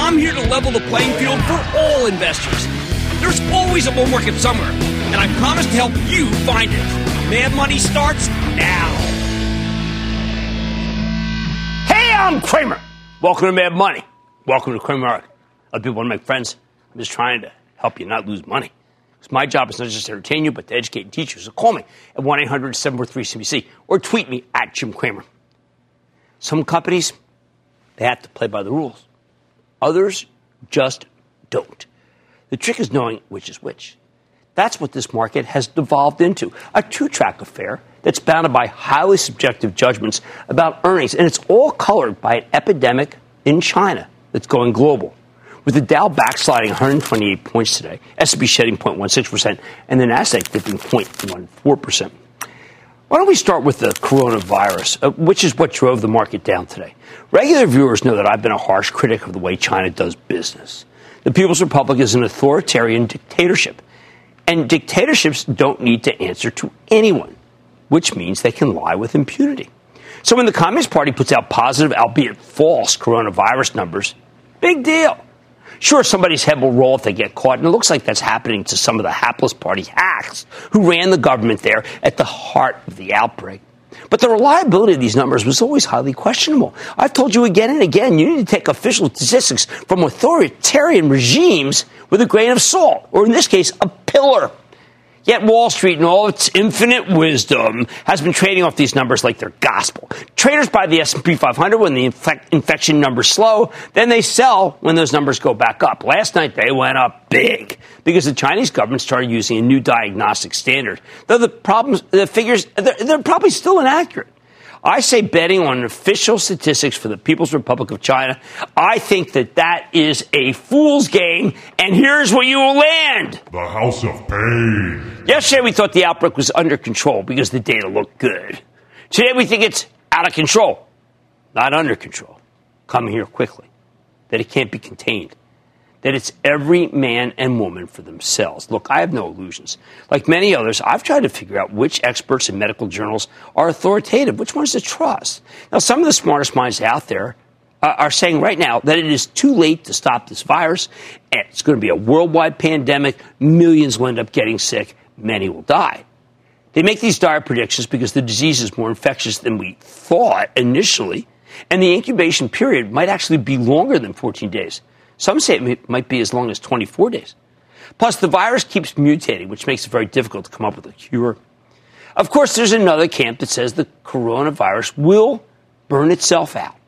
I'm here to level the playing field for all investors. There's always a bull market somewhere, and I promise to help you find it. Mad Money starts now. Hey, I'm Cramer. Welcome to Mad Money. Welcome to Cramer. Other people want to make friends. I'm just trying to help you not lose money. Because my job is not just to entertain you, but to educate and teach you. So call me at 1 800 743 CNBC or tweet me at Jim Cramer. Some companies, they have to play by the rules. Others just don't. The trick is knowing which is which. That's what this market has devolved into a two track affair that's bounded by highly subjective judgments about earnings. And it's all colored by an epidemic in China that's going global. With the Dow backsliding 128 points today, S&P shedding 0.16%, and the Nasdaq dipping 0.14%. Why don't we start with the coronavirus, uh, which is what drove the market down today? Regular viewers know that I've been a harsh critic of the way China does business. The People's Republic is an authoritarian dictatorship, and dictatorships don't need to answer to anyone, which means they can lie with impunity. So when the Communist Party puts out positive, albeit false, coronavirus numbers, big deal. Sure, somebody's head will roll if they get caught, and it looks like that's happening to some of the hapless party hacks who ran the government there at the heart of the outbreak. But the reliability of these numbers was always highly questionable. I've told you again and again, you need to take official statistics from authoritarian regimes with a grain of salt, or in this case, a pillar. Yet Wall Street, in all its infinite wisdom, has been trading off these numbers like they're gospel. Traders buy the S&P 500 when the infect- infection numbers slow, then they sell when those numbers go back up. Last night they went up big because the Chinese government started using a new diagnostic standard. Though the problems, the figures, they're, they're probably still inaccurate. I say betting on official statistics for the People's Republic of China. I think that that is a fool's game, and here's where you will land. The House of Pain. Yesterday we thought the outbreak was under control because the data looked good. Today we think it's out of control, not under control. Coming here quickly, that it can't be contained that it's every man and woman for themselves. Look, I have no illusions. Like many others, I've tried to figure out which experts in medical journals are authoritative, which ones to trust. Now, some of the smartest minds out there uh, are saying right now that it is too late to stop this virus. And it's going to be a worldwide pandemic. Millions will end up getting sick. Many will die. They make these dire predictions because the disease is more infectious than we thought initially, and the incubation period might actually be longer than 14 days. Some say it might be as long as 24 days. Plus, the virus keeps mutating, which makes it very difficult to come up with a cure. Of course, there's another camp that says the coronavirus will burn itself out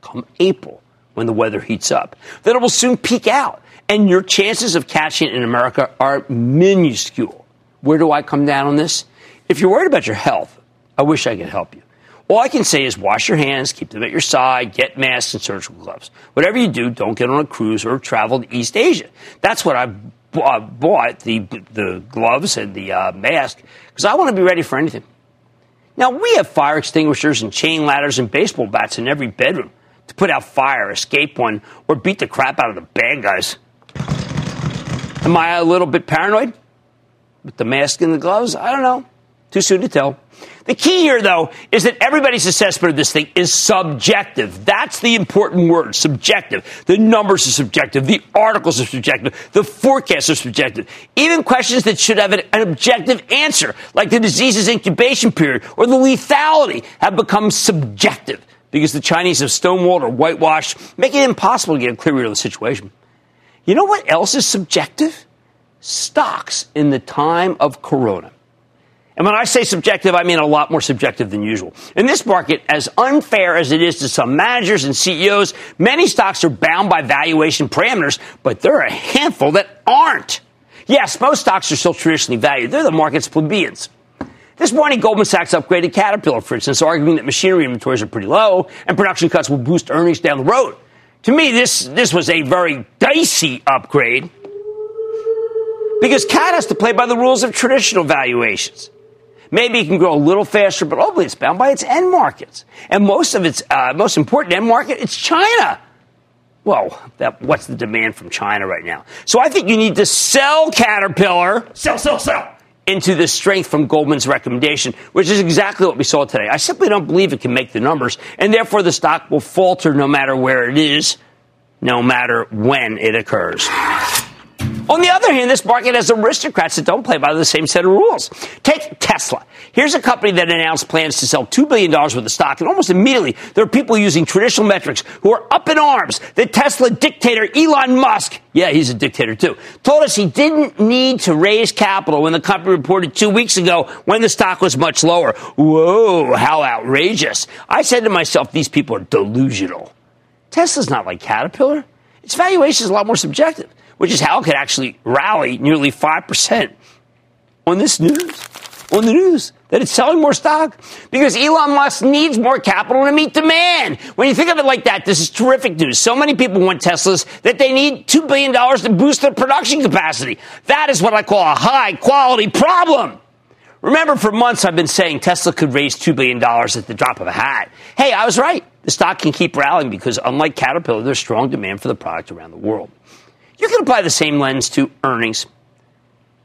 come April when the weather heats up, that it will soon peak out, and your chances of catching it in America are minuscule. Where do I come down on this? If you're worried about your health, I wish I could help you. All I can say is wash your hands, keep them at your side, get masks and surgical gloves. Whatever you do, don't get on a cruise or travel to East Asia. That's what I uh, bought the the gloves and the uh, mask because I want to be ready for anything. Now we have fire extinguishers and chain ladders and baseball bats in every bedroom to put out fire, escape one, or beat the crap out of the bad guys. Am I a little bit paranoid? with the mask and the gloves? I don't know. Too soon to tell. The key here, though, is that everybody's assessment of this thing is subjective. That's the important word, subjective. The numbers are subjective. The articles are subjective. The forecasts are subjective. Even questions that should have an, objective answer, like the disease's incubation period or the lethality, have become subjective because the Chinese have stonewalled or whitewashed, making it impossible to get a clear read of the situation. You know what else is subjective? Stocks in the time of Corona. And when I say subjective, I mean a lot more subjective than usual. In this market, as unfair as it is to some managers and CEOs, many stocks are bound by valuation parameters, but there are a handful that aren't. Yes, most stocks are still traditionally valued. They're the market's plebeians. This morning, Goldman Sachs upgraded Caterpillar, for instance, arguing that machinery inventories are pretty low and production cuts will boost earnings down the road. To me, this, this was a very dicey upgrade because CAT has to play by the rules of traditional valuations. Maybe it can grow a little faster, but ultimately it's bound by its end markets. And most of its uh, most important end market, it's China. Well, that, what's the demand from China right now? So I think you need to sell Caterpillar. Sell, sell, sell. Into the strength from Goldman's recommendation, which is exactly what we saw today. I simply don't believe it can make the numbers, and therefore the stock will falter no matter where it is, no matter when it occurs. On the other hand, this market has aristocrats that don't play by the same set of rules. Take Tesla. Here's a company that announced plans to sell $2 billion worth of stock, and almost immediately there are people using traditional metrics who are up in arms that Tesla dictator Elon Musk, yeah, he's a dictator too, told us he didn't need to raise capital when the company reported two weeks ago when the stock was much lower. Whoa, how outrageous. I said to myself, these people are delusional. Tesla's not like Caterpillar. Its valuation is a lot more subjective which is how it could actually rally nearly 5% on this news, on the news, that it's selling more stock because Elon Musk needs more capital to meet demand. When you think of it like that, this is terrific news. So many people want Teslas that they need $2 billion to boost their production capacity. That is what I call a high quality problem. Remember, for months I've been saying Tesla could raise $2 billion at the drop of a hat. Hey, I was right. The stock can keep rallying because, unlike Caterpillar, there's strong demand for the product around the world. You can apply the same lens to earnings.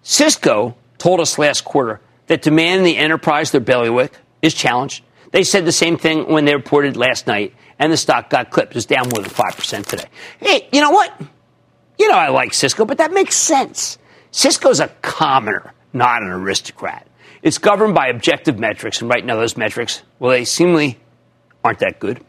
Cisco told us last quarter that demand in the enterprise, their bailiwick, is challenged. They said the same thing when they reported last night, and the stock got clipped. It's down more than 5% today. Hey, you know what? You know I like Cisco, but that makes sense. Cisco's a commoner, not an aristocrat. It's governed by objective metrics, and right now those metrics, well, they seemingly aren't that good.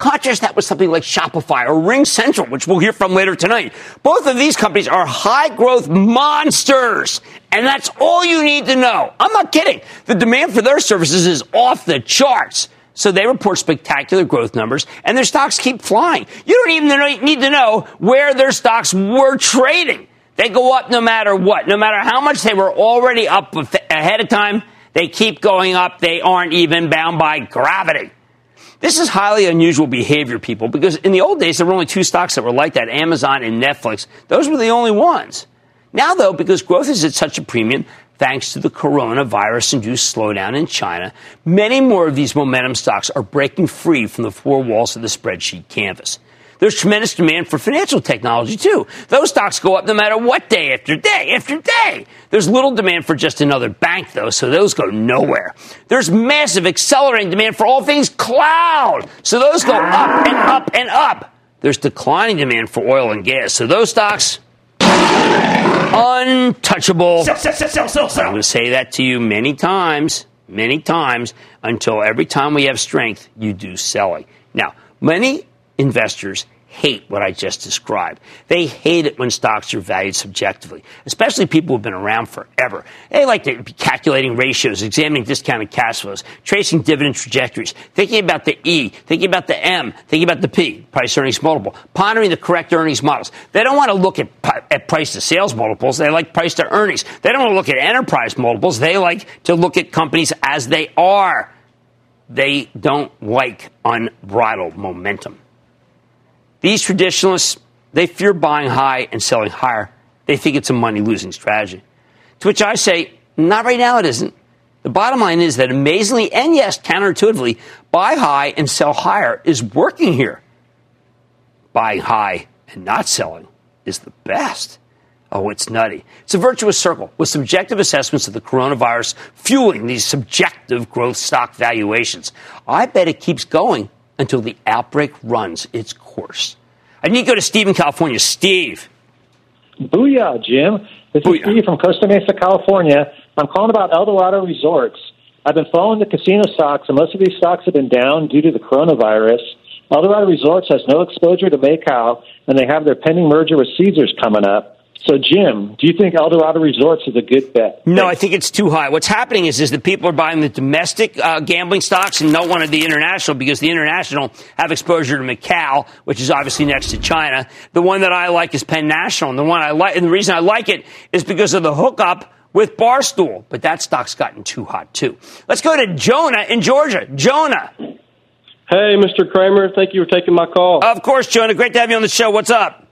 Contrast that with something like Shopify or RingCentral, which we'll hear from later tonight. Both of these companies are high growth monsters. And that's all you need to know. I'm not kidding. The demand for their services is off the charts. So they report spectacular growth numbers and their stocks keep flying. You don't even need to know where their stocks were trading. They go up no matter what, no matter how much they were already up ahead of time. They keep going up. They aren't even bound by gravity. This is highly unusual behavior, people, because in the old days, there were only two stocks that were like that Amazon and Netflix. Those were the only ones. Now, though, because growth is at such a premium, thanks to the coronavirus induced slowdown in China, many more of these momentum stocks are breaking free from the four walls of the spreadsheet canvas. There's tremendous demand for financial technology too. Those stocks go up no matter what day after day after day. There's little demand for just another bank though, so those go nowhere. There's massive accelerating demand for all things cloud, so those go up and up and up. There's declining demand for oil and gas, so those stocks untouchable. Sell, sell, sell, sell, sell. I'm going to say that to you many times, many times until every time we have strength, you do selling. Now, many investors hate what I just described. They hate it when stocks are valued subjectively, especially people who've been around forever. They like to be calculating ratios, examining discounted cash flows, tracing dividend trajectories, thinking about the E, thinking about the M, thinking about the P, price earnings multiple, pondering the correct earnings models. They don't want to look at, at price to sales multiples. They like price to earnings. They don't want to look at enterprise multiples. They like to look at companies as they are. They don't like unbridled momentum. These traditionalists, they fear buying high and selling higher. They think it's a money losing strategy. To which I say, not right now, it isn't. The bottom line is that amazingly, and yes, counterintuitively, buy high and sell higher is working here. Buying high and not selling is the best. Oh, it's nutty. It's a virtuous circle with subjective assessments of the coronavirus fueling these subjective growth stock valuations. I bet it keeps going until the outbreak runs its course. I need to go to Steve in California. Steve. Booyah, Jim. This Booyah. is Steve from Costa Mesa, California. I'm calling about Eldorado Resorts. I've been following the casino stocks, and most of these stocks have been down due to the coronavirus. Eldorado Resorts has no exposure to Macau, and they have their pending merger with Caesars coming up. So, Jim, do you think Eldorado Resorts is a good bet? No, I think it's too high. What's happening is, is that people are buying the domestic uh, gambling stocks and don't want the international because the international have exposure to Macau, which is obviously next to China. The one that I like is Penn National, and the one I like, and the reason I like it is because of the hookup with Barstool. But that stock's gotten too hot too. Let's go to Jonah in Georgia. Jonah, Hey, Mr. Cramer, thank you for taking my call. of course, Jonah. Great to have you on the show. What's up?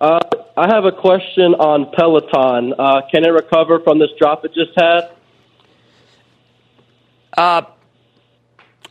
Uh, I have a question on Peloton. Uh, can it recover from this drop it just had?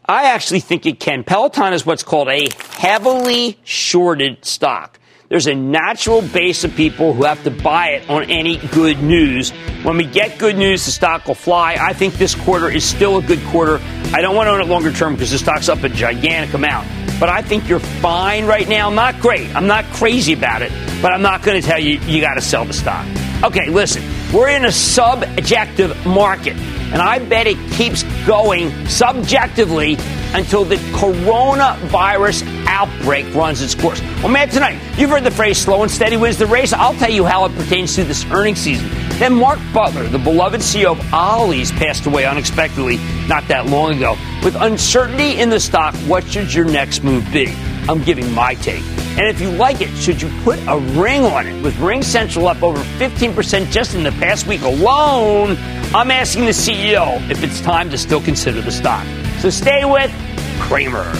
I actually think it can. Peloton is what's called a heavily shorted stock. There's a natural base of people who have to buy it on any good news. When we get good news, the stock will fly. I think this quarter is still a good quarter. I don't want to own it longer term because the stock's up a gigantic amount. But I think you're fine right now. Not great. I'm not crazy about it, but I'm not going to tell you you got to sell the stock. Okay, listen, we're in a subjective market, and I bet it keeps going subjectively until the coronavirus outbreak runs its course. Well, man, tonight, you've heard the phrase slow and steady wins the race. I'll tell you how it pertains to this earnings season. Then Mark Butler, the beloved CEO of Ollie's, passed away unexpectedly not that long ago. With uncertainty in the stock, what should your next move be? I'm giving my take. And if you like it, should you put a ring on it? With RingCentral up over 15% just in the past week alone, I'm asking the CEO if it's time to still consider the stock. So stay with Cramer.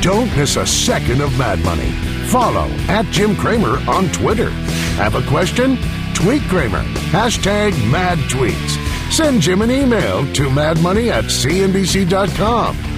Don't miss a second of Mad Money. Follow at Jim Cramer on Twitter. Have a question? Tweet Cramer. Hashtag mad tweets. Send Jim an email to madmoney at cnbc.com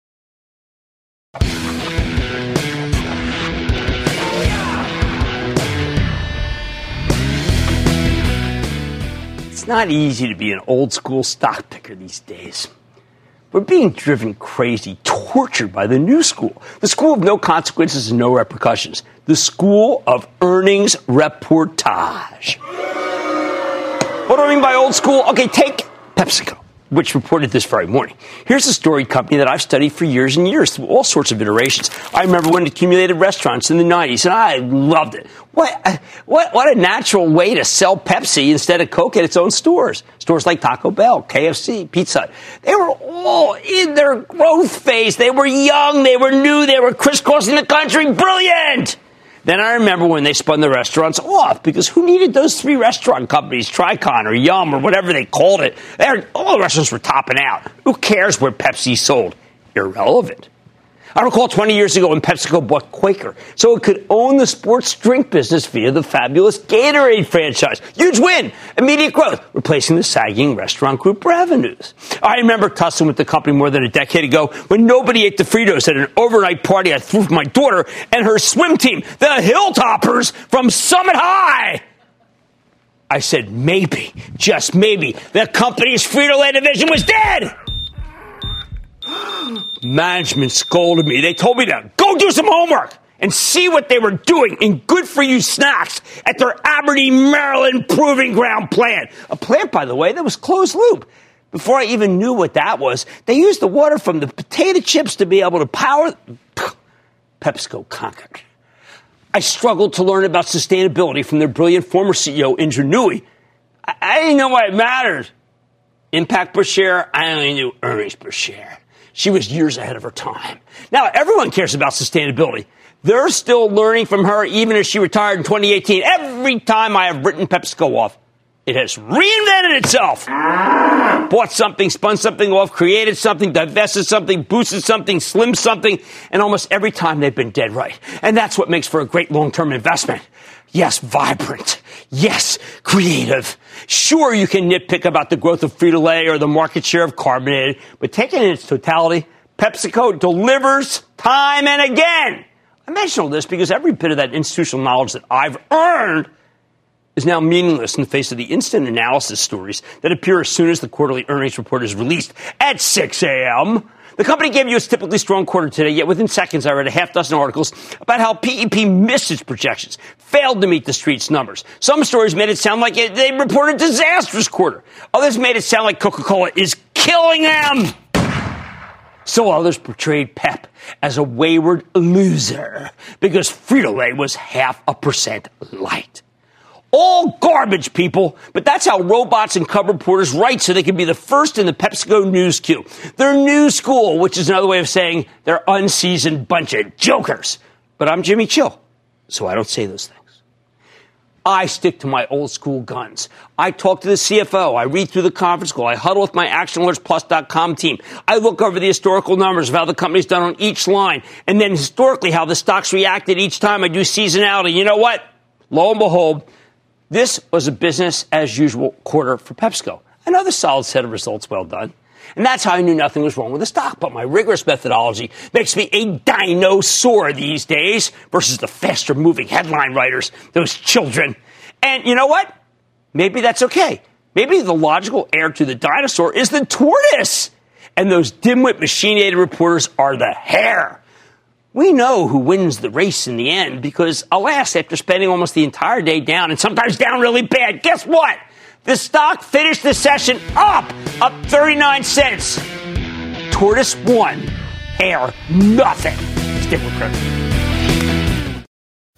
Not easy to be an old school stock picker these days. We're being driven crazy, tortured by the new school. The school of no consequences and no repercussions. The school of earnings reportage. What do I mean by old school? Okay, take PepsiCo which reported this very morning. Here's a storied company that I've studied for years and years through all sorts of iterations. I remember when it accumulated restaurants in the 90s, and I loved it. What, what, what a natural way to sell Pepsi instead of Coke at its own stores. Stores like Taco Bell, KFC, Pizza Hut. They were all in their growth phase. They were young, they were new, they were crisscrossing the country. Brilliant! Then I remember when they spun the restaurants off because who needed those three restaurant companies, Tricon or Yum or whatever they called it? All the restaurants were topping out. Who cares where Pepsi sold? Irrelevant. I recall 20 years ago when PepsiCo bought Quaker, so it could own the sports drink business via the fabulous Gatorade franchise. Huge win, immediate growth, replacing the sagging restaurant group revenues. I remember tussling with the company more than a decade ago when nobody ate the Fritos at an overnight party I threw for my daughter and her swim team, the Hilltoppers from Summit High. I said, maybe, just maybe, the company's Frito Lay division was dead. Management scolded me. They told me to go do some homework and see what they were doing in good for you snacks at their Aberdeen, Maryland proving ground plant. A plant, by the way, that was closed loop. Before I even knew what that was, they used the water from the potato chips to be able to power. PepsiCo conquered. I struggled to learn about sustainability from their brilliant former CEO, Indra Nooyi. I, I didn't know why it mattered. Impact per share, I only knew earnings per share. She was years ahead of her time. Now, everyone cares about sustainability. They're still learning from her even as she retired in 2018. Every time I have written PepsiCo off, it has reinvented itself. Bought something, spun something off, created something, divested something, boosted something, slimmed something, and almost every time they've been dead right. And that's what makes for a great long-term investment. Yes, vibrant. Yes, creative. Sure, you can nitpick about the growth of Frito-Lay or the market share of carbonated, but taken in its totality, PepsiCo delivers time and again. I mention all this because every bit of that institutional knowledge that I've earned is now meaningless in the face of the instant analysis stories that appear as soon as the quarterly earnings report is released at 6 a.m. The company gave you its typically strong quarter today, yet within seconds I read a half dozen articles about how PEP missed its projections, failed to meet the street's numbers. Some stories made it sound like they reported a disastrous quarter. Others made it sound like Coca-Cola is killing them. So others portrayed Pep as a wayward loser because Frito-Lay was half a percent light. All garbage, people. But that's how robots and cub reporters write so they can be the first in the PepsiCo news queue. They're new school, which is another way of saying they're unseasoned bunch of jokers. But I'm Jimmy Chill, so I don't say those things. I stick to my old school guns. I talk to the CFO. I read through the conference call. I huddle with my ActionAlertsPlus.com team. I look over the historical numbers of how the company's done on each line, and then historically how the stocks reacted each time I do seasonality. You know what? Lo and behold, this was a business as usual quarter for PepsiCo. Another solid set of results, well done. And that's how I knew nothing was wrong with the stock. But my rigorous methodology makes me a dinosaur these days versus the faster moving headline writers, those children. And you know what? Maybe that's okay. Maybe the logical heir to the dinosaur is the tortoise. And those dimwit machine aided reporters are the hare. We know who wins the race in the end because, alas, after spending almost the entire day down and sometimes down really bad, guess what? The stock finished the session up, up 39 cents. Tortoise won, air nothing. Stick with Craig.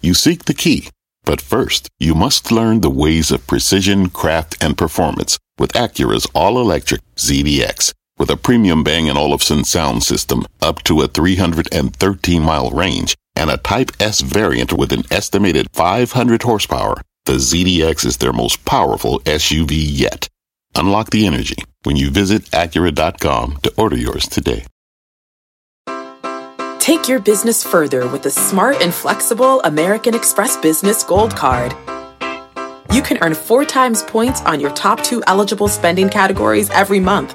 You seek the key, but first, you must learn the ways of precision, craft, and performance with Acura's all-electric ZDX. With a premium Bang & Olufsen sound system up to a 313 mile range and a Type S variant with an estimated 500 horsepower, the ZDX is their most powerful SUV yet. Unlock the energy when you visit Acura.com to order yours today. Take your business further with the smart and flexible American Express Business Gold Card. You can earn four times points on your top two eligible spending categories every month,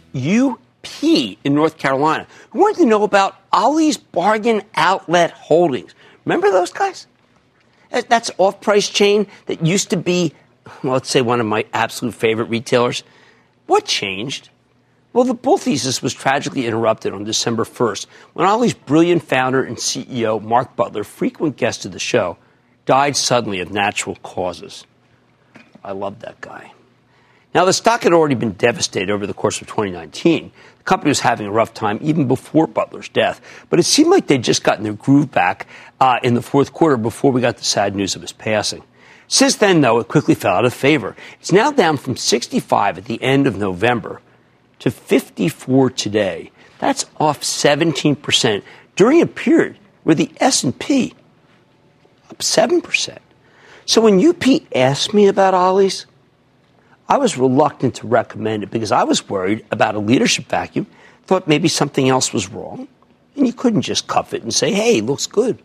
UP in North Carolina who wanted to know about Ollie's Bargain Outlet Holdings. Remember those guys? That's off-price chain that used to be, well, let's say one of my absolute favorite retailers. What changed? Well, the bull thesis was tragically interrupted on December 1st when Ollie's brilliant founder and CEO, Mark Butler, frequent guest of the show, died suddenly of natural causes. I love that guy. Now, the stock had already been devastated over the course of 2019. The company was having a rough time even before Butler's death, but it seemed like they'd just gotten their groove back uh, in the fourth quarter before we got the sad news of his passing. Since then, though, it quickly fell out of favor. It's now down from 65 at the end of November to 54 today. That's off 17% during a period where the S&P up 7%. So when UP asked me about Ollie's, I was reluctant to recommend it because I was worried about a leadership vacuum, thought maybe something else was wrong, and you couldn't just cuff it and say, hey, it looks good.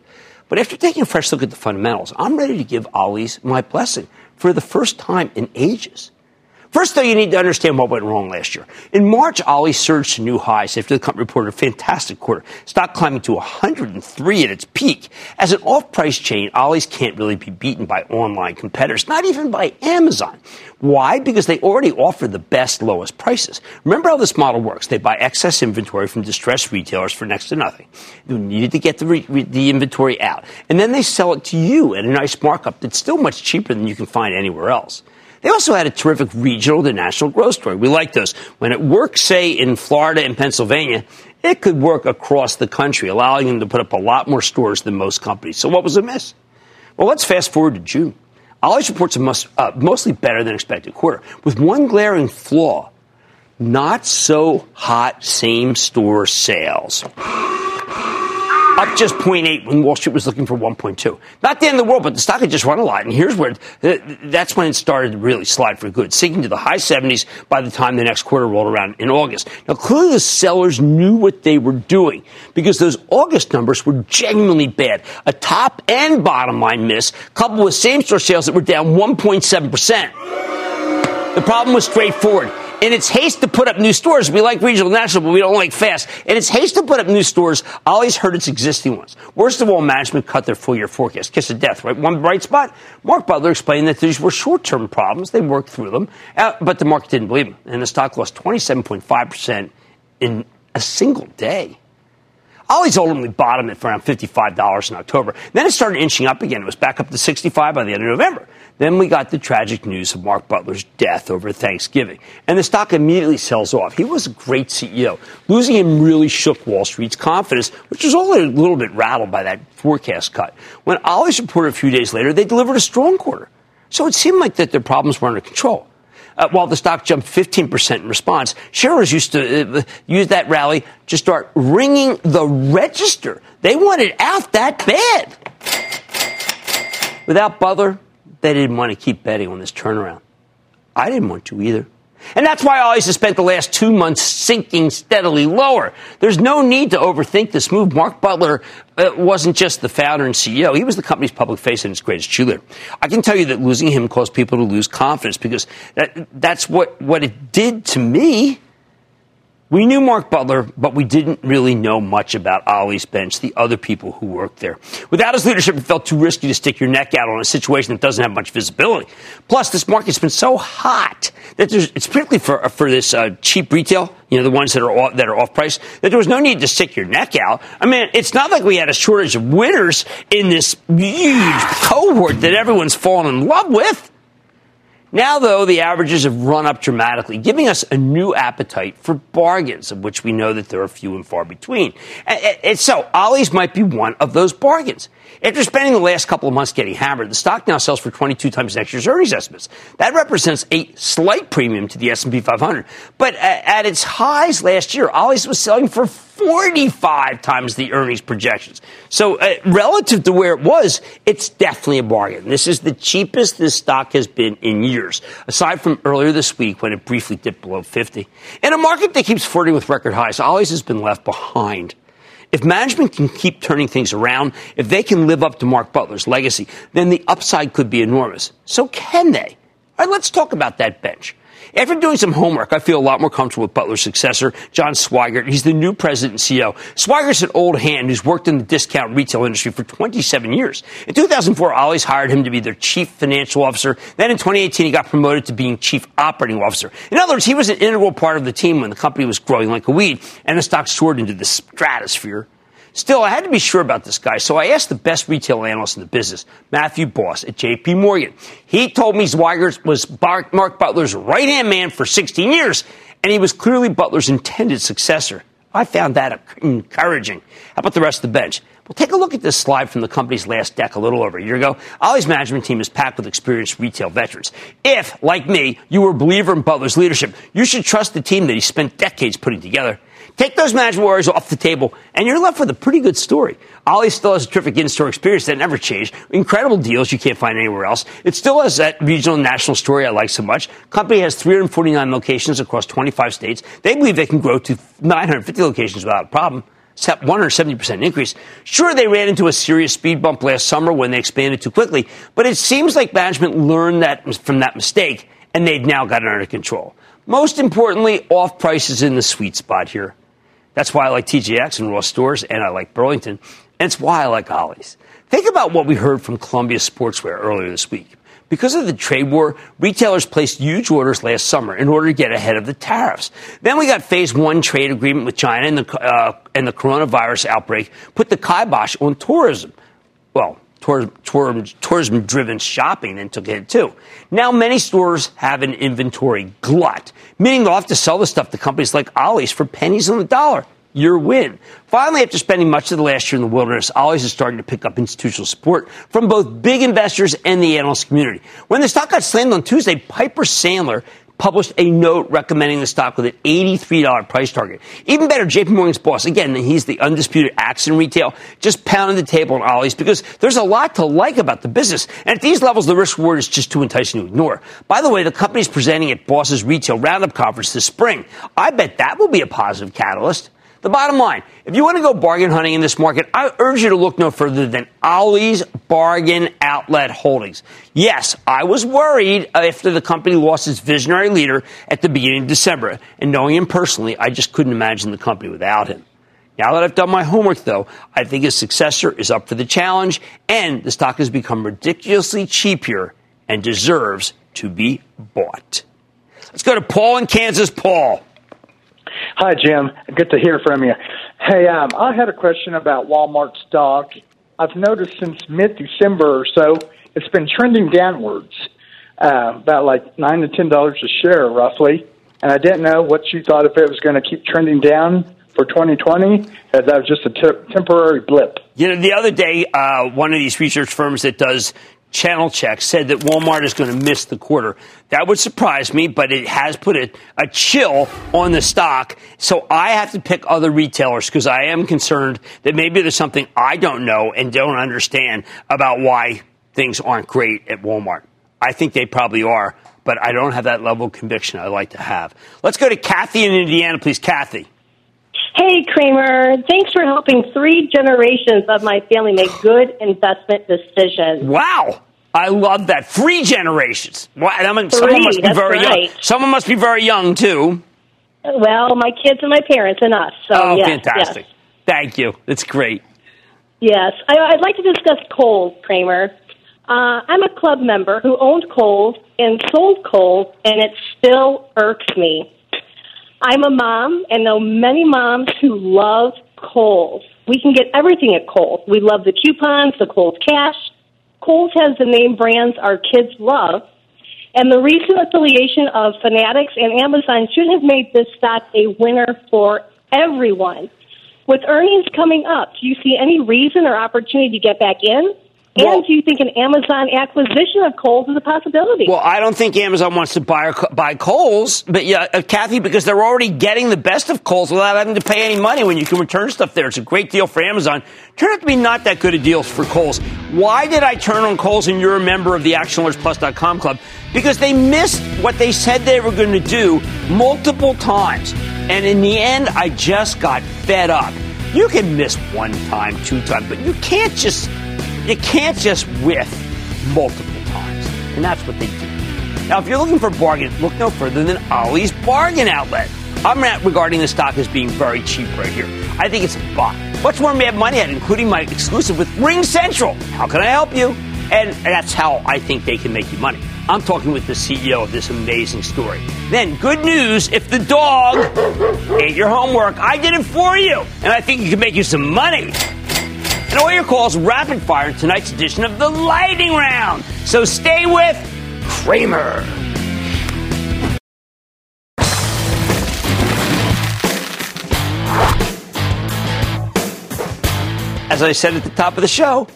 But after taking a fresh look at the fundamentals, I'm ready to give Ollie's my blessing for the first time in ages. First, though, you need to understand what went wrong last year. In March, Ollie surged to new highs after the company reported a fantastic quarter, stock climbing to 103 at its peak. As an off-price chain, Ollie's can't really be beaten by online competitors, not even by Amazon. Why? Because they already offer the best, lowest prices. Remember how this model works. They buy excess inventory from distressed retailers for next to nothing. You needed to get the, re- the inventory out. And then they sell it to you at a nice markup that's still much cheaper than you can find anywhere else. They also had a terrific regional to national growth story. We like those. When it works, say, in Florida and Pennsylvania, it could work across the country, allowing them to put up a lot more stores than most companies. So what was amiss? Well, let's fast forward to June. Ollie's reports a must, uh, mostly better than expected quarter, with one glaring flaw not so hot same store sales up just 0.8 when Wall Street was looking for 1.2. Not the end of the world, but the stock had just run a lot. And here's where that's when it started to really slide for good, sinking to the high 70s by the time the next quarter rolled around in August. Now, clearly the sellers knew what they were doing because those August numbers were genuinely bad. A top and bottom line miss, coupled with same store sales that were down 1.7%. The problem was straightforward in its haste to put up new stores, we like regional national, but we don't like fast. In its haste to put up new stores, Ollie's hurt its existing ones. Worst of all, management cut their full year forecast. Kiss of death, right? One bright spot. Mark Butler explained that these were short term problems. They worked through them, uh, but the market didn't believe him. And the stock lost 27.5% in a single day. Ollie's ultimately bottomed at around $55 in October. Then it started inching up again. It was back up to 65 by the end of November. Then we got the tragic news of Mark Butler's death over Thanksgiving. And the stock immediately sells off. He was a great CEO. Losing him really shook Wall Street's confidence, which was only a little bit rattled by that forecast cut. When Ollie's reported a few days later, they delivered a strong quarter. So it seemed like that their problems were under control. Uh, while the stock jumped 15% in response, shareholders used to uh, use that rally to start ringing the register. They wanted out that bad. Without Butler, they didn't want to keep betting on this turnaround. I didn't want to either. And that's why Ollie's has spent the last two months sinking steadily lower. There's no need to overthink this move. Mark Butler uh, wasn't just the founder and CEO, he was the company's public face and its greatest cheerleader. I can tell you that losing him caused people to lose confidence because that, that's what, what it did to me. We knew Mark Butler, but we didn't really know much about Ollie's bench, the other people who worked there. Without his leadership, it felt too risky to stick your neck out on a situation that doesn't have much visibility. Plus, this market's been so hot that it's particularly for, for this uh, cheap retail, you know, the ones that are off, that are off price, that there was no need to stick your neck out. I mean, it's not like we had a shortage of winners in this huge cohort that everyone's fallen in love with. Now, though, the averages have run up dramatically, giving us a new appetite for bargains, of which we know that there are few and far between. And so, Ollie's might be one of those bargains. After spending the last couple of months getting hammered, the stock now sells for 22 times next year's earnings estimates. That represents a slight premium to the S&P 500. But at its highs last year, Ollie's was selling for 45 times the earnings projections. So uh, relative to where it was, it's definitely a bargain. This is the cheapest this stock has been in years, aside from earlier this week when it briefly dipped below 50. In a market that keeps flirting with record highs, Ollie's has been left behind. If management can keep turning things around, if they can live up to Mark Butler's legacy, then the upside could be enormous. So can they? All right, let's talk about that bench. After doing some homework, I feel a lot more comfortable with Butler's successor, John Swygert. He's the new president and CEO. Swygert's an old hand who's worked in the discount retail industry for 27 years. In 2004, Ollie's hired him to be their chief financial officer. Then in 2018, he got promoted to being chief operating officer. In other words, he was an integral part of the team when the company was growing like a weed and the stock soared into the stratosphere. Still, I had to be sure about this guy, so I asked the best retail analyst in the business, Matthew Boss at JP Morgan. He told me Swygert was Mark Butler's right hand man for 16 years, and he was clearly Butler's intended successor. I found that encouraging. How about the rest of the bench? Well, take a look at this slide from the company's last deck a little over a year ago. Ollie's management team is packed with experienced retail veterans. If, like me, you were a believer in Butler's leadership, you should trust the team that he spent decades putting together. Take those management worries off the table, and you're left with a pretty good story. Ollie still has a terrific in-store experience that never changed. Incredible deals you can't find anywhere else. It still has that regional and national story I like so much. Company has 349 locations across 25 states. They believe they can grow to 950 locations without a problem. 170% increase. Sure, they ran into a serious speed bump last summer when they expanded too quickly, but it seems like management learned that from that mistake, and they've now got it under control. Most importantly, off prices in the sweet spot here. That's why I like TJX and Ross Stores, and I like Burlington. And it's why I like Ollie's. Think about what we heard from Columbia Sportswear earlier this week. Because of the trade war, retailers placed huge orders last summer in order to get ahead of the tariffs. Then we got phase one trade agreement with China and the, uh, and the coronavirus outbreak put the kibosh on tourism. Well, tourism driven shopping and took a hit too. Now many stores have an inventory glut, meaning they'll have to sell the stuff to companies like Ollie's for pennies on the dollar. Your win. Finally, after spending much of the last year in the wilderness, Ollie's is starting to pick up institutional support from both big investors and the analyst community. When the stock got slammed on Tuesday, Piper Sandler published a note recommending the stock with an $83 price target. Even better, JP Morgan's boss, again, he's the undisputed axe in retail, just pounded the table on Ollie's because there's a lot to like about the business. And at these levels, the risk reward is just too enticing to ignore. By the way, the company's presenting at Boss's Retail Roundup Conference this spring. I bet that will be a positive catalyst. The bottom line, if you want to go bargain hunting in this market, I urge you to look no further than Ollie's Bargain Outlet Holdings. Yes, I was worried after the company lost its visionary leader at the beginning of December, and knowing him personally, I just couldn't imagine the company without him. Now that I've done my homework, though, I think his successor is up for the challenge, and the stock has become ridiculously cheap here and deserves to be bought. Let's go to Paul in Kansas. Paul. Hi, Jim. Good to hear from you. Hey, um, I had a question about Walmart stock. I've noticed since mid December or so, it's been trending downwards, uh, about like nine to ten dollars a share, roughly. And I didn't know what you thought if it was going to keep trending down for 2020, as that was just a te- temporary blip. You know, the other day, uh, one of these research firms that does channel check said that Walmart is going to miss the quarter. That would surprise me, but it has put a, a chill on the stock. So I have to pick other retailers because I am concerned that maybe there's something I don't know and don't understand about why things aren't great at Walmart. I think they probably are, but I don't have that level of conviction I'd like to have. Let's go to Kathy in Indiana, please. Kathy. Hey, Cramer, Thanks for helping three generations of my family make good investment decisions. Wow. I love that. Three generations. Wow, Three, someone must be very right. young. Someone must be very young, too. Well, my kids and my parents and us. So, oh, yes, fantastic. Yes. Thank you. That's great. Yes. I, would like to discuss Kohl's, Cramer. Uh, I'm a club member who owned Kohl's and sold Kohl's, and it still irks me. I'm a mom and know many moms who love Kohl's. We can get everything at Kohl's. We love the coupons, the Kohl's Cash. Kohl's has the name brands our kids love. And the recent affiliation of Fanatics and Amazon should have made this stock a winner for everyone. With earnings coming up, do you see any reason or opportunity to get back in? Well, and do you think an Amazon acquisition of Kohl's is a possibility? Well, I don't think Amazon wants to buy buy Kohl's, but yeah, uh, Kathy, because they're already getting the best of Kohl's without having to pay any money when you can return stuff there. It's a great deal for Amazon. Turned out to be not that good a deal for Kohl's. Why did I turn on Kohl's and you're a member of the ActionAlertsPlus.com club? Because they missed what they said they were going to do multiple times. And in the end, I just got fed up. You can miss one time, two times, but you can't just you can't just whiff multiple times. And that's what they do. Now, if you're looking for bargains, look no further than Ollie's Bargain Outlet. I'm not regarding the stock as being very cheap right here. I think it's a buy. What's more Mad Money at, including my exclusive with RingCentral? How can I help you? And that's how I think they can make you money. I'm talking with the CEO of this amazing story. Then, good news if the dog ate your homework, I did it for you. And I think it can make you some money. And all your calls rapid fire in tonight's edition of the Lightning Round. So stay with Cramer. As I said at the top of the show,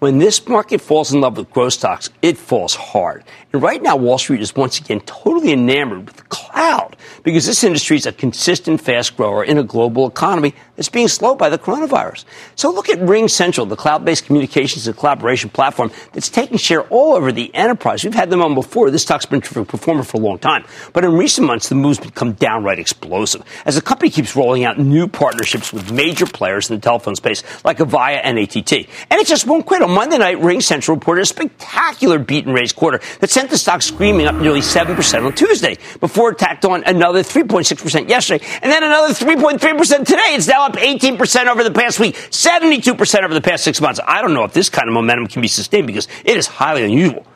when this market falls in love with growth stocks, it falls hard. And right now, Wall Street is once again totally enamored with the cloud because this industry is a consistent, fast grower in a global economy that's being slowed by the coronavirus. So look at RingCentral, the cloud-based communications and collaboration platform that's taking share all over the enterprise. We've had them on before. This stock's been a performer for a long time. But in recent months, the move's become downright explosive as the company keeps rolling out new partnerships with major players in the telephone space like Avaya and AT&T. And it just won't quit. On Monday night, RingCentral reported a spectacular beat and raise quarter that sent the stock screaming up nearly 7% on Tuesday before it tacked on another 3.6% yesterday and then another 3.3% today. It's now up 18% over the past week, 72% over the past six months. I don't know if this kind of momentum can be sustained because it is highly unusual.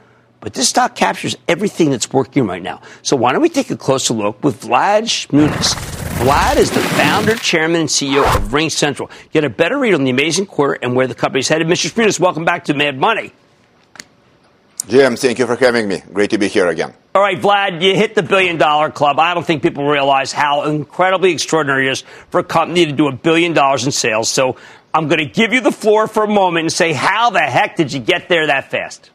But this stock captures everything that's working right now. So why don't we take a closer look with Vlad Shmunis? Vlad is the founder, chairman, and CEO of RingCentral. Get a better read on the amazing quarter and where the company's headed. Mr. Shmunis, welcome back to Mad Money. Jim, thank you for having me. Great to be here again. All right, Vlad, you hit the billion dollar club. I don't think people realize how incredibly extraordinary it is for a company to do a billion dollars in sales. So I'm going to give you the floor for a moment and say, how the heck did you get there that fast?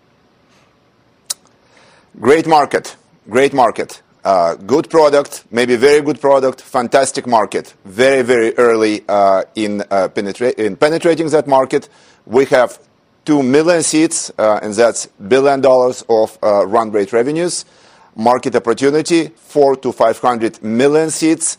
Great market. Great market. Uh, good product, maybe very good product, fantastic market. Very, very early uh, in, uh, penetra- in penetrating that market. We have 2 million seats, uh, and that's billion dollars of uh, run rate revenues. Market opportunity, 4 to 500 million seats.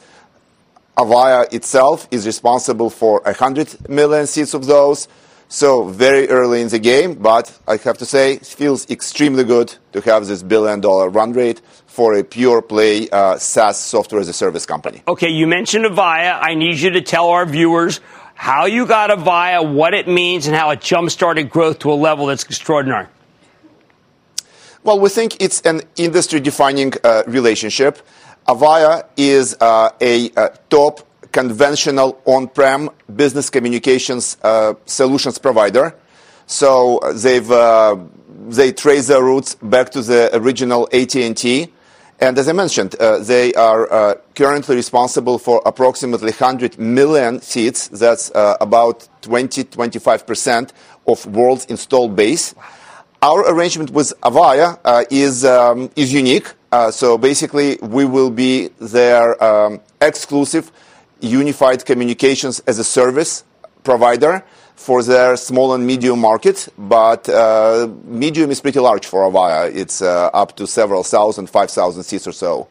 Avaya itself is responsible for 100 million seats of those. So very early in the game, but I have to say, it feels extremely good to have this billion dollar run rate for a pure play uh, SaaS software as a service company. Okay, you mentioned Avaya. I need you to tell our viewers how you got Avaya, what it means, and how it jump started growth to a level that's extraordinary. Well, we think it's an industry defining uh, relationship. Avaya is uh, a, a, top conventional on-prem business communications uh, solutions provider. So uh, they've uh, they trace their roots back to the original AT&T. And as I mentioned, uh, they are uh, currently responsible for approximately 100 million seats. That's uh, about 20, 25% of world's installed base. Our arrangement with Avaya is, um, is unique. so basically, we will be their um, exclusive unified communications as a service provider for their small and medium market, but uh, medium is pretty large for Avaya. It's uh, up to several thousand, five thousand seats or so.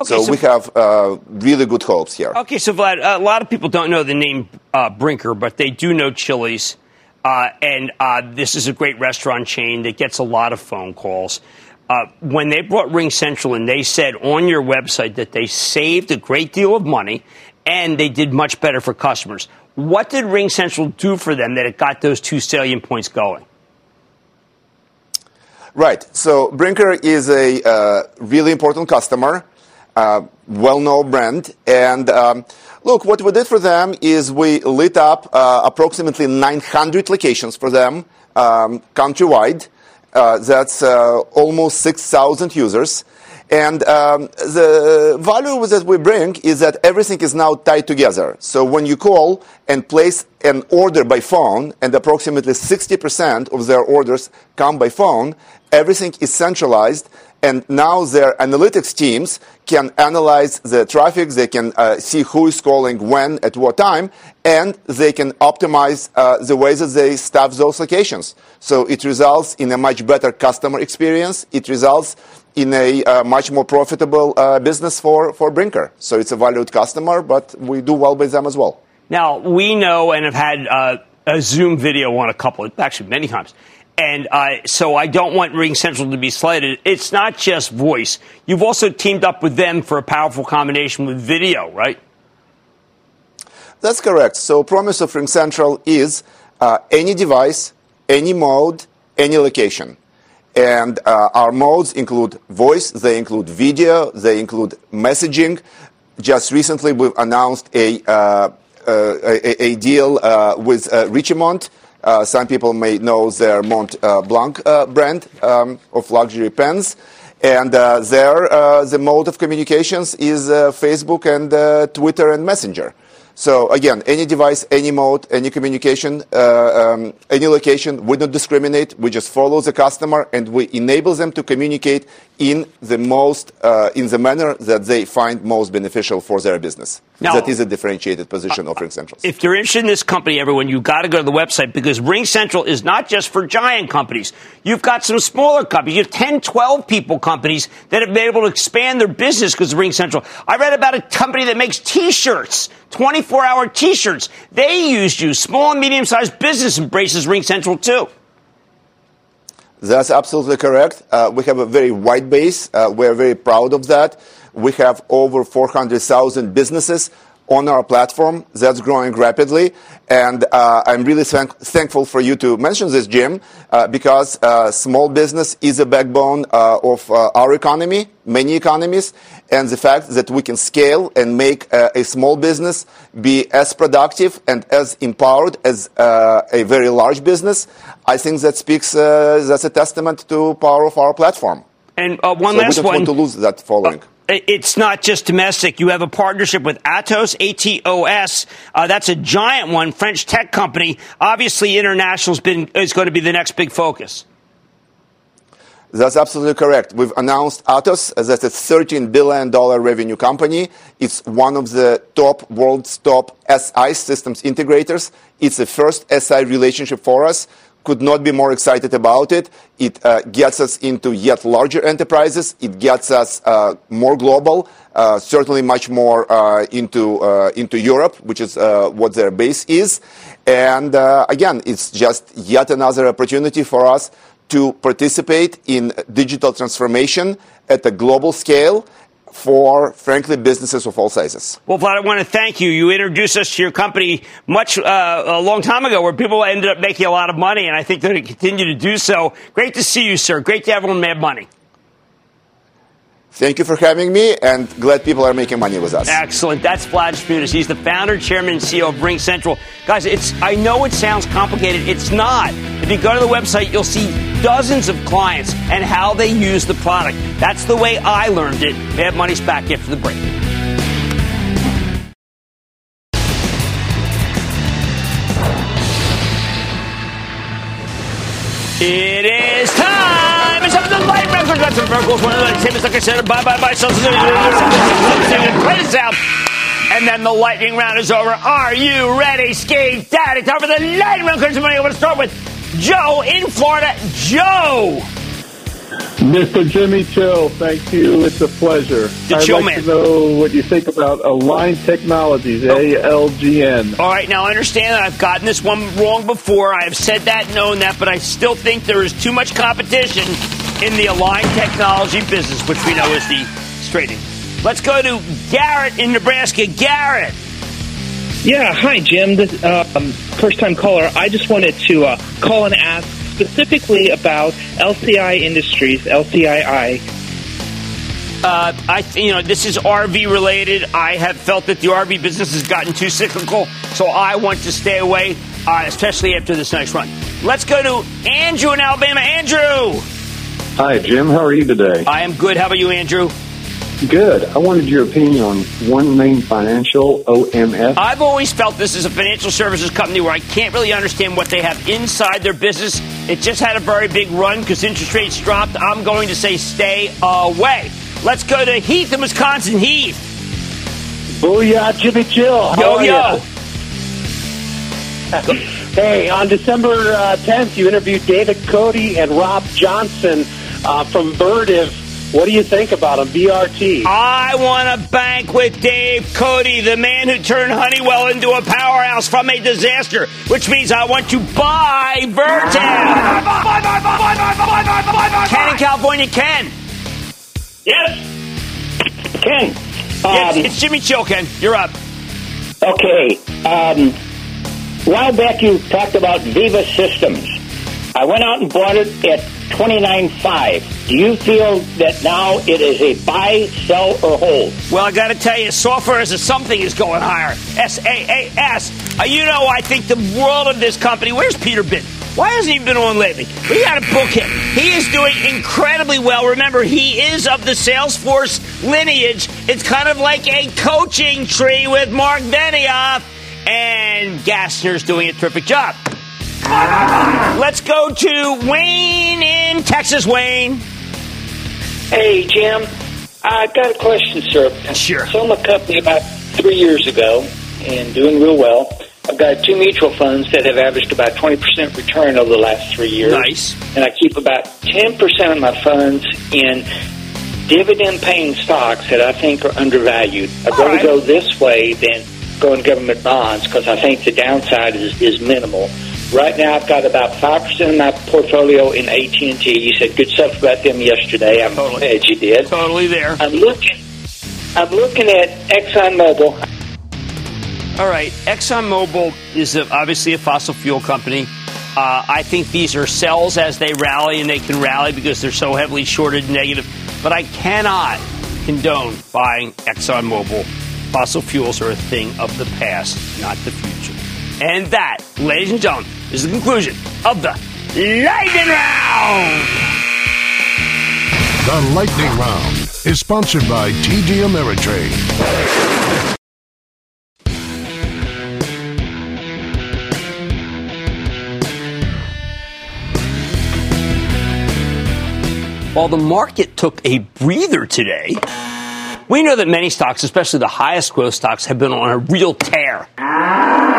Okay, so, so, we have uh, really good hopes here. Okay, so Vlad, a lot of people don't know the name uh, Brinker, but they do know Chili's. Uh, and uh, this is a great restaurant chain that gets a lot of phone calls. when they brought RingCentral in, they said on your website that they saved a great deal of money and they did much better for customers. What did RingCentral do for them that it got those two salient points going? Right. So Brinker is a uh, really important customer, uh, well-known brand, and um, look, what we did for them is we lit up uh, approximately 900 locations for them um, countrywide. Uh, that's uh, almost 6,000 users. And um, the value that we bring is that everything is now tied together. So when you call and place an order by phone, and approximately 60% of their orders come by phone, everything is centralized, and now their analytics teams can analyze the traffic, they can uh, see who is calling when, at what time, and they can optimize uh, the ways that they staff those locations. So it results in a much better customer experience. It results in a uh, much more profitable uh, business for, for Brinker. So it's a valued customer, but we do well with them as well. Now, we know and have had uh, a Zoom video on a couple, actually many times. And uh, so I don't want RingCentral to be slighted. It's not just voice. You've also teamed up with them for a powerful combination with video, right? That's correct. So promise of RingCentral is uh, any device, any mode, any location. And uh, our modes include voice, they include video, they include messaging. Just recently, we've announced a, uh, uh a, a, deal uh, with uh, Richemont. some people may know their Montblanc brand um, of luxury pens. And there, the mode of communications is Facebook and Twitter and Messenger. So again, any device, any mode, any communication, uh, um, any location, we don't discriminate. We just follow the customer and we enable them to communicate in the most, uh, in the manner that they find most beneficial for their business. Now, that is a differentiated position uh, of RingCentral. If you're interested in this company, everyone, you've got to go to the website because RingCentral is not just for giant companies. You've got some smaller companies. You have 10, 12 people companies that have been able to expand their business because of RingCentral. I read about a company that makes T-shirts, 24 hour T-shirts. They used you. Small and medium sized business embraces RingCentral too. That's absolutely correct. Uh, we have a very wide base. Uh, we're very proud of that. We have over 400,000 businesses on our platform. That's growing rapidly. And uh, I'm really thank- thankful for you to mention this, Jim, uh, because uh, small business is a backbone uh, of uh, our economy, many economies. And the fact that we can scale and make uh, a small business be as productive and as empowered as a very large business, I think that speaks, that's a testament to power of our platform. And one so last we don't one. want to lose that following it's not just domestic. You have a partnership with Atos, A-T-O-S. Uh, that's a giant one, French tech company. Obviously, international is going to be the next big focus. That's absolutely correct. We've announced Atos as a $13 billion revenue company. It's one of the top world's top SI systems integrators. It's the first SI relationship for us could not be more excited about it. It uh, gets us into yet larger enterprises. It gets us uh, more global, uh, certainly much more uh, into uh, into Europe, which is uh, what their base is. And again, it's just yet another opportunity for us to participate in digital transformation at a global scale for, frankly, businesses of all sizes. Well, Vlad, I want to thank you. You introduced us to your company much uh, a long time ago where people ended up making a lot of money, and I think they're going to continue to do so. Great to see you, sir. Great to have everyone Mad Money. Thank you for having me, and glad people are making money with us. Excellent. That's Vlad Shmunis. He's the founder, chairman, and CEO of RingCentral. Guys, it's I know it sounds complicated. It's not. If you go to the website, you'll see dozens of clients and how they use the product. That's the way I learned it. Mad Money's back after the break. It is time. It's up to the light record. That's some miracles. One of the same as like I said. Bye bye bye. So this out. And then the lightning round is over. Are you ready, Skate Dad? It's time for the lightning round. Because I want to start with Joe in Florida. Joe. Mr. Jimmy Chill, thank you. It's a pleasure. The I'd like Man. to know what you think about Align Technologies, Oh. ALGN. All right, now I understand that I've gotten this one wrong before. I have said that, known that, but I still think there is too much competition in the aligned technology business, which we know is the trading. Let's go to Garrett in Nebraska. Garrett. Yeah, hi, Jim. This uh, um, first time caller. I just wanted to uh, call and ask specifically about LCI Industries, LCII. Uh, I, th- you know, this is RV related. I have felt that the RV business has gotten too cyclical, so I want to stay away, uh, especially after this next run. Let's go to Andrew in Alabama. Andrew. Hi, Jim. How are you today? I am good. How about you, Andrew? Good. I wanted your opinion on OneMain Financial, OMF. I've always felt this is a financial services company where I can't really understand what they have inside their business. It just had a very big run because interest rates dropped. I'm going to say stay away. Let's go to Heath in Wisconsin. Heath. Booyah, Jimmy Chill. Yo, are yo. ya? hey, on December uh, 10th, you interviewed David Cote and Rob Johnson uh, from Vertiv. What do you think about him, VRT? I want to bank with Dave Cote, the man who turned Honeywell into a powerhouse from a disaster, which means I want to buy Vertiv. Ken in California, Ken. Yes. Ken. Um, it's Jimmy Chill, Ken. You're up. Okay. Um, a while back, you talked about Veeva Systems. I went out and bought it at twenty nine five. Do you feel that now it is a buy, sell, or hold? Well, I got to tell you, software as a something is going higher. S A A S. Uh, You know, I think the world of this company. Where's Peter been? Why hasn't he been on lately? We got to book him. He is doing incredibly well. Remember, he is of the Salesforce lineage. It's kind of like a coaching tree with Marc Benioff, and Gassner's doing a terrific job. Let's go to Wayne in Texas. Wayne. Hey, Jim. I've got a question, sir. Sure. I sold my company about three years ago and doing real well. I've got two mutual funds that have averaged about 20% return over the last three years. Nice. And I keep about 10% of my funds in dividend paying stocks that I think are undervalued. I'd All rather right. go this way than go in government bonds because I think the downside is, is minimal. Right now, I've got about five percent of my portfolio in AT and T. You said good stuff about them yesterday. I'm totally. glad you did. Totally there. I'm looking. I'm looking at ExxonMobil. All right, ExxonMobil is obviously a fossil fuel company. Uh, I think these are sells as they rally, and they can rally because they're so heavily shorted negative. But I cannot condone buying ExxonMobil. Fossil fuels are a thing of the past, not the future. And that, ladies and gentlemen, is the conclusion of the Lightning Round. The Lightning Round is sponsored by TD Ameritrade. While the market took a breather today, we know that many stocks, especially the highest growth stocks, have been on a real tear.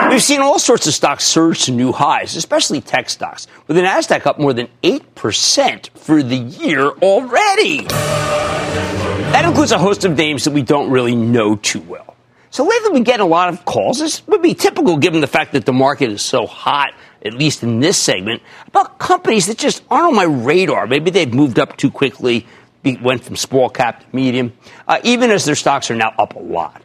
We've seen all sorts of stocks surge to new highs, especially tech stocks, with the NASDAQ up more than 8% for the year already. That includes a host of names that we don't really know too well. So lately we get a lot of calls. This would be typical given the fact that the market is so hot, at least in this segment, about companies that just aren't on my radar. Maybe they've moved up too quickly, went from small cap to medium, uh, even as their stocks are now up a lot.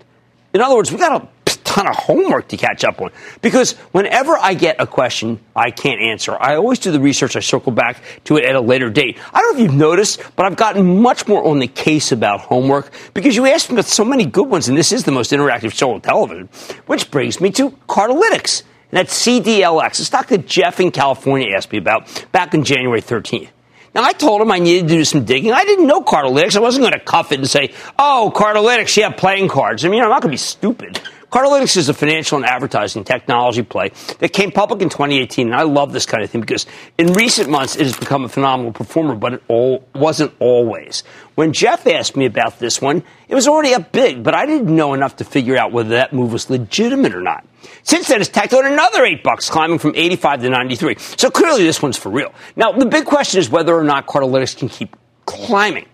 In other words, we got a ton of homework to catch up on because whenever I get a question I can't answer, I always do the research. I circle back to it at a later date. I don't know if you've noticed, but I've gotten much more on the case about homework because you asked me about so many good ones, and this is the most interactive show on television. Which brings me to Cardlytics. And that's CDLX, a stock that Jeff in California asked me about back on January 13th. Now, I told him I needed to do some digging. I didn't know Cardlytics. I wasn't going to cuff it and say, oh, Cardlytics, yeah, playing cards. I mean, I'm not going to be stupid. Cardlytics is a financial and advertising technology play that came public in 2018, and I love this kind of thing because in recent months it has become a phenomenal performer, but it all wasn't always. When Jeff asked me about this one, it was already up big, but I didn't know enough to figure out whether that move was legitimate or not. Since then, it's tacked on another eight bucks, climbing from 85 to 93. So clearly, this one's for real. Now, the big question is whether or not Cardlytics can keep climbing.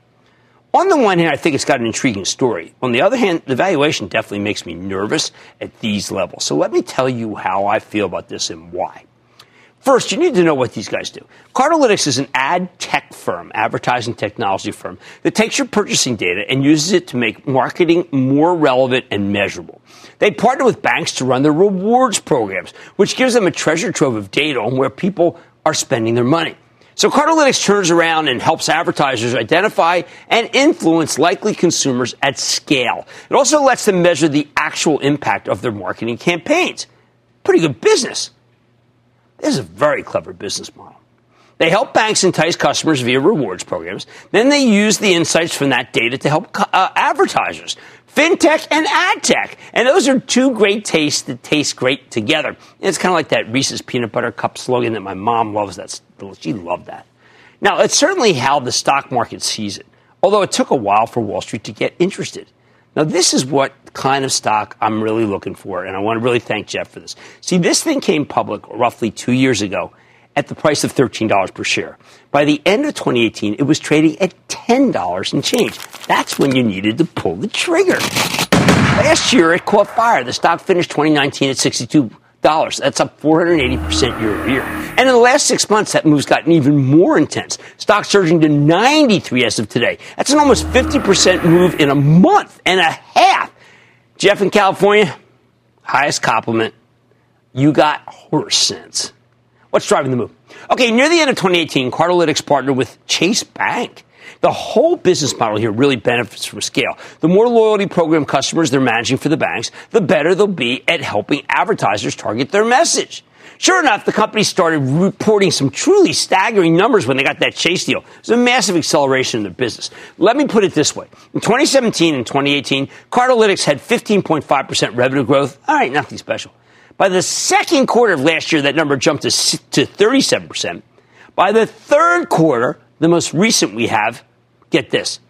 On the one hand, I think it's got an intriguing story. On the other hand, the valuation definitely makes me nervous at these levels. So let me tell you how I feel about this and why. First, you need to know what these guys do. Cardlytics is an ad tech firm, advertising technology firm, that takes your purchasing data and uses it to make marketing more relevant and measurable. They partner with banks to run their rewards programs, which gives them a treasure trove of data on where people are spending their money. So Cardlytics turns around and helps advertisers identify and influence likely consumers at scale. It also lets them measure the actual impact of their marketing campaigns. Pretty good business. This is a very clever business model. They help banks entice customers via rewards programs. Then they use the insights from that data to help uh, advertisers, fintech and ad tech. And those are two great tastes that taste great together. It's kind of like that Reese's peanut butter cup slogan that my mom loves. That's she loved that. Now, it's certainly how the stock market sees it, although it took a while for Wall Street to get interested. Now, this is what kind of stock I'm really looking for, and I want to really thank Jeff for this. See, this thing came public roughly two years ago, at the price of $13 per share. By the end of 2018, it was trading at $10 and change. That's when you needed to pull the trigger. Last year, it caught fire. The stock finished 2019 at 62 dollars. That's up 480% year over year. And in the last six months, that move's gotten even more intense. Stock surging to 93 as of today. That's an almost 50% move in a month and a half. Jeff in California, highest compliment. You got horse sense. What's driving the move? Okay, near the end of 2018, Cardlytics partnered with Chase Bank. The whole business model here really benefits from scale. The more loyalty program customers they're managing for the banks, the better they'll be at helping advertisers target their message. Sure enough, the company started reporting some truly staggering numbers when they got that Chase deal. It was a massive acceleration in their business. Let me put it this way. In 2017 and 2018, Cardlytics had 15.5% revenue growth. All right, nothing special. By the second quarter of last year, that number jumped to, to 37%. By the third quarter, the most recent we have, get this,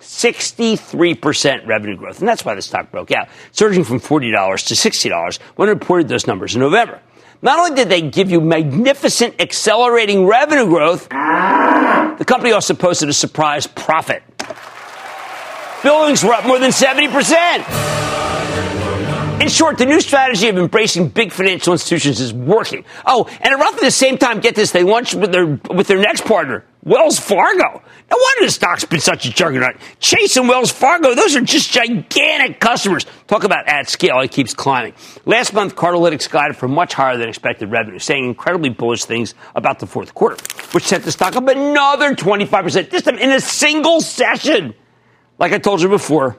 63% revenue growth. And that's why the stock broke out, surging from $40 to $60 when it reported those numbers in November. Not only did they give you magnificent accelerating revenue growth, the company also posted a surprise profit. Billings were up more than 70%. In short, the new strategy of embracing big financial institutions is working. Oh, and at roughly the same time, get this, they launched with their, with their next partner, Wells Fargo. No wonder the stock's been such a juggernaut. Chase and Wells Fargo, those are just gigantic customers. Talk about at scale, it keeps climbing. Last month, Cardlytics guided for much higher than expected revenue, saying incredibly bullish things about the fourth quarter, which sent the stock up another 25%, this time in a single session. Like I told you before,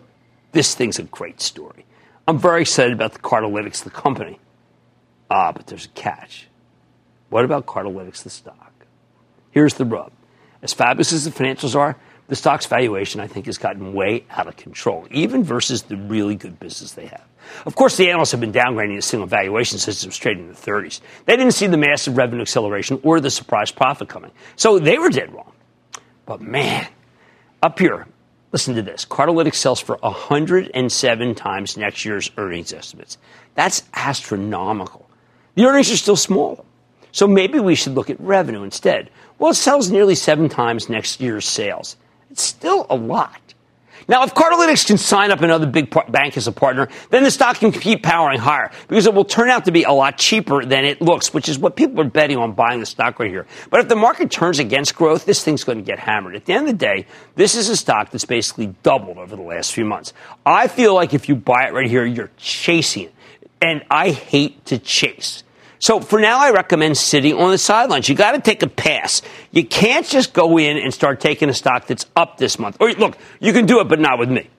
this thing's a great story. I'm very excited about the Cardlytics, the company. Ah, but there's a catch. What about Cardlytics, the stock? Here's the rub. As fabulous as the financials are, the stock's valuation, I think, has gotten way out of control, even versus the really good business they have. Of course, the analysts have been downgrading the single valuation was trading in the 30s. They didn't see the massive revenue acceleration or the surprise profit coming. So they were dead wrong. But man, up here, Listen to this. Cardlytics sells for 107 times next year's earnings estimates. That's astronomical. The earnings are still small. So maybe we should look at revenue instead. Well, it sells nearly seven times next year's sales. It's still a lot. Now, if Cardlytics can sign up another big bank as a partner, then the stock can keep powering higher because it will turn out to be a lot cheaper than it looks, which is what people are betting on buying the stock right here. But if the market turns against growth, this thing's going to get hammered. At the end of the day, this is a stock that's basically doubled over the last few months. I feel like if you buy it right here, you're chasing it. And I hate to chase. So for now, I recommend sitting on the sidelines. You got to take a pass. You can't just go in and start taking a stock that's up this month. Or look, you can do it, but not with me.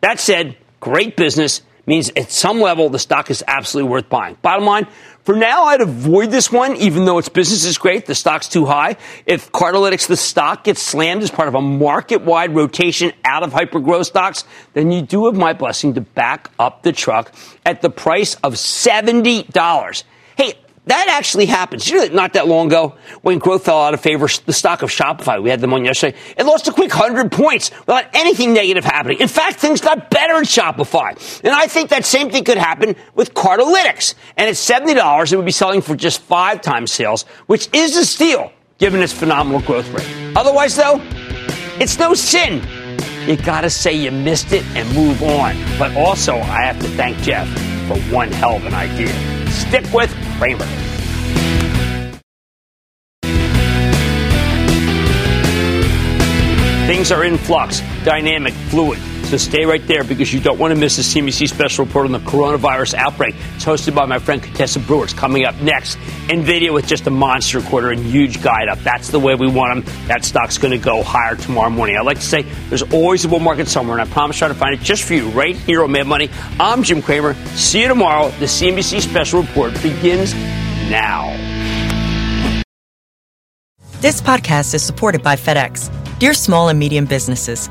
That said, great business means at some level the stock is absolutely worth buying. Bottom line, for now, I'd avoid this one, even though its business is great. The stock's too high. If Cardlytics, the stock, gets slammed as part of a market wide rotation out of hyper growth stocks, then you do have my blessing to back up the truck at the price of $70. Hey, that actually happens. You know, not that long ago, when growth fell out of favor, the stock of Shopify, we had them on yesterday, it lost a quick 100 points without anything negative happening. In fact, things got better in Shopify. And I think that same thing could happen with Cardlytics. And at $70, it would be selling for just five times sales, which is a steal given its phenomenal growth rate. Otherwise, though, it's no sin. You gotta say you missed it and move on. But also, I have to thank Jeff for one hell of an idea. Stick with Cramer. Things are in flux, dynamic, fluid. So stay right there because you don't want to miss the CNBC special report on the coronavirus outbreak. It's hosted by my friend Contessa Brewer. It's coming up next. NVIDIA with just a monster quarter and huge guide up. That's the way we want them. That stock's going to go higher tomorrow morning. I like to say there's always a bull market somewhere, and I promise to try to find it just for you right here on Mad Money. I'm Jim Cramer. See you tomorrow. The CNBC special report begins now. This podcast is supported by FedEx. Dear small and medium businesses,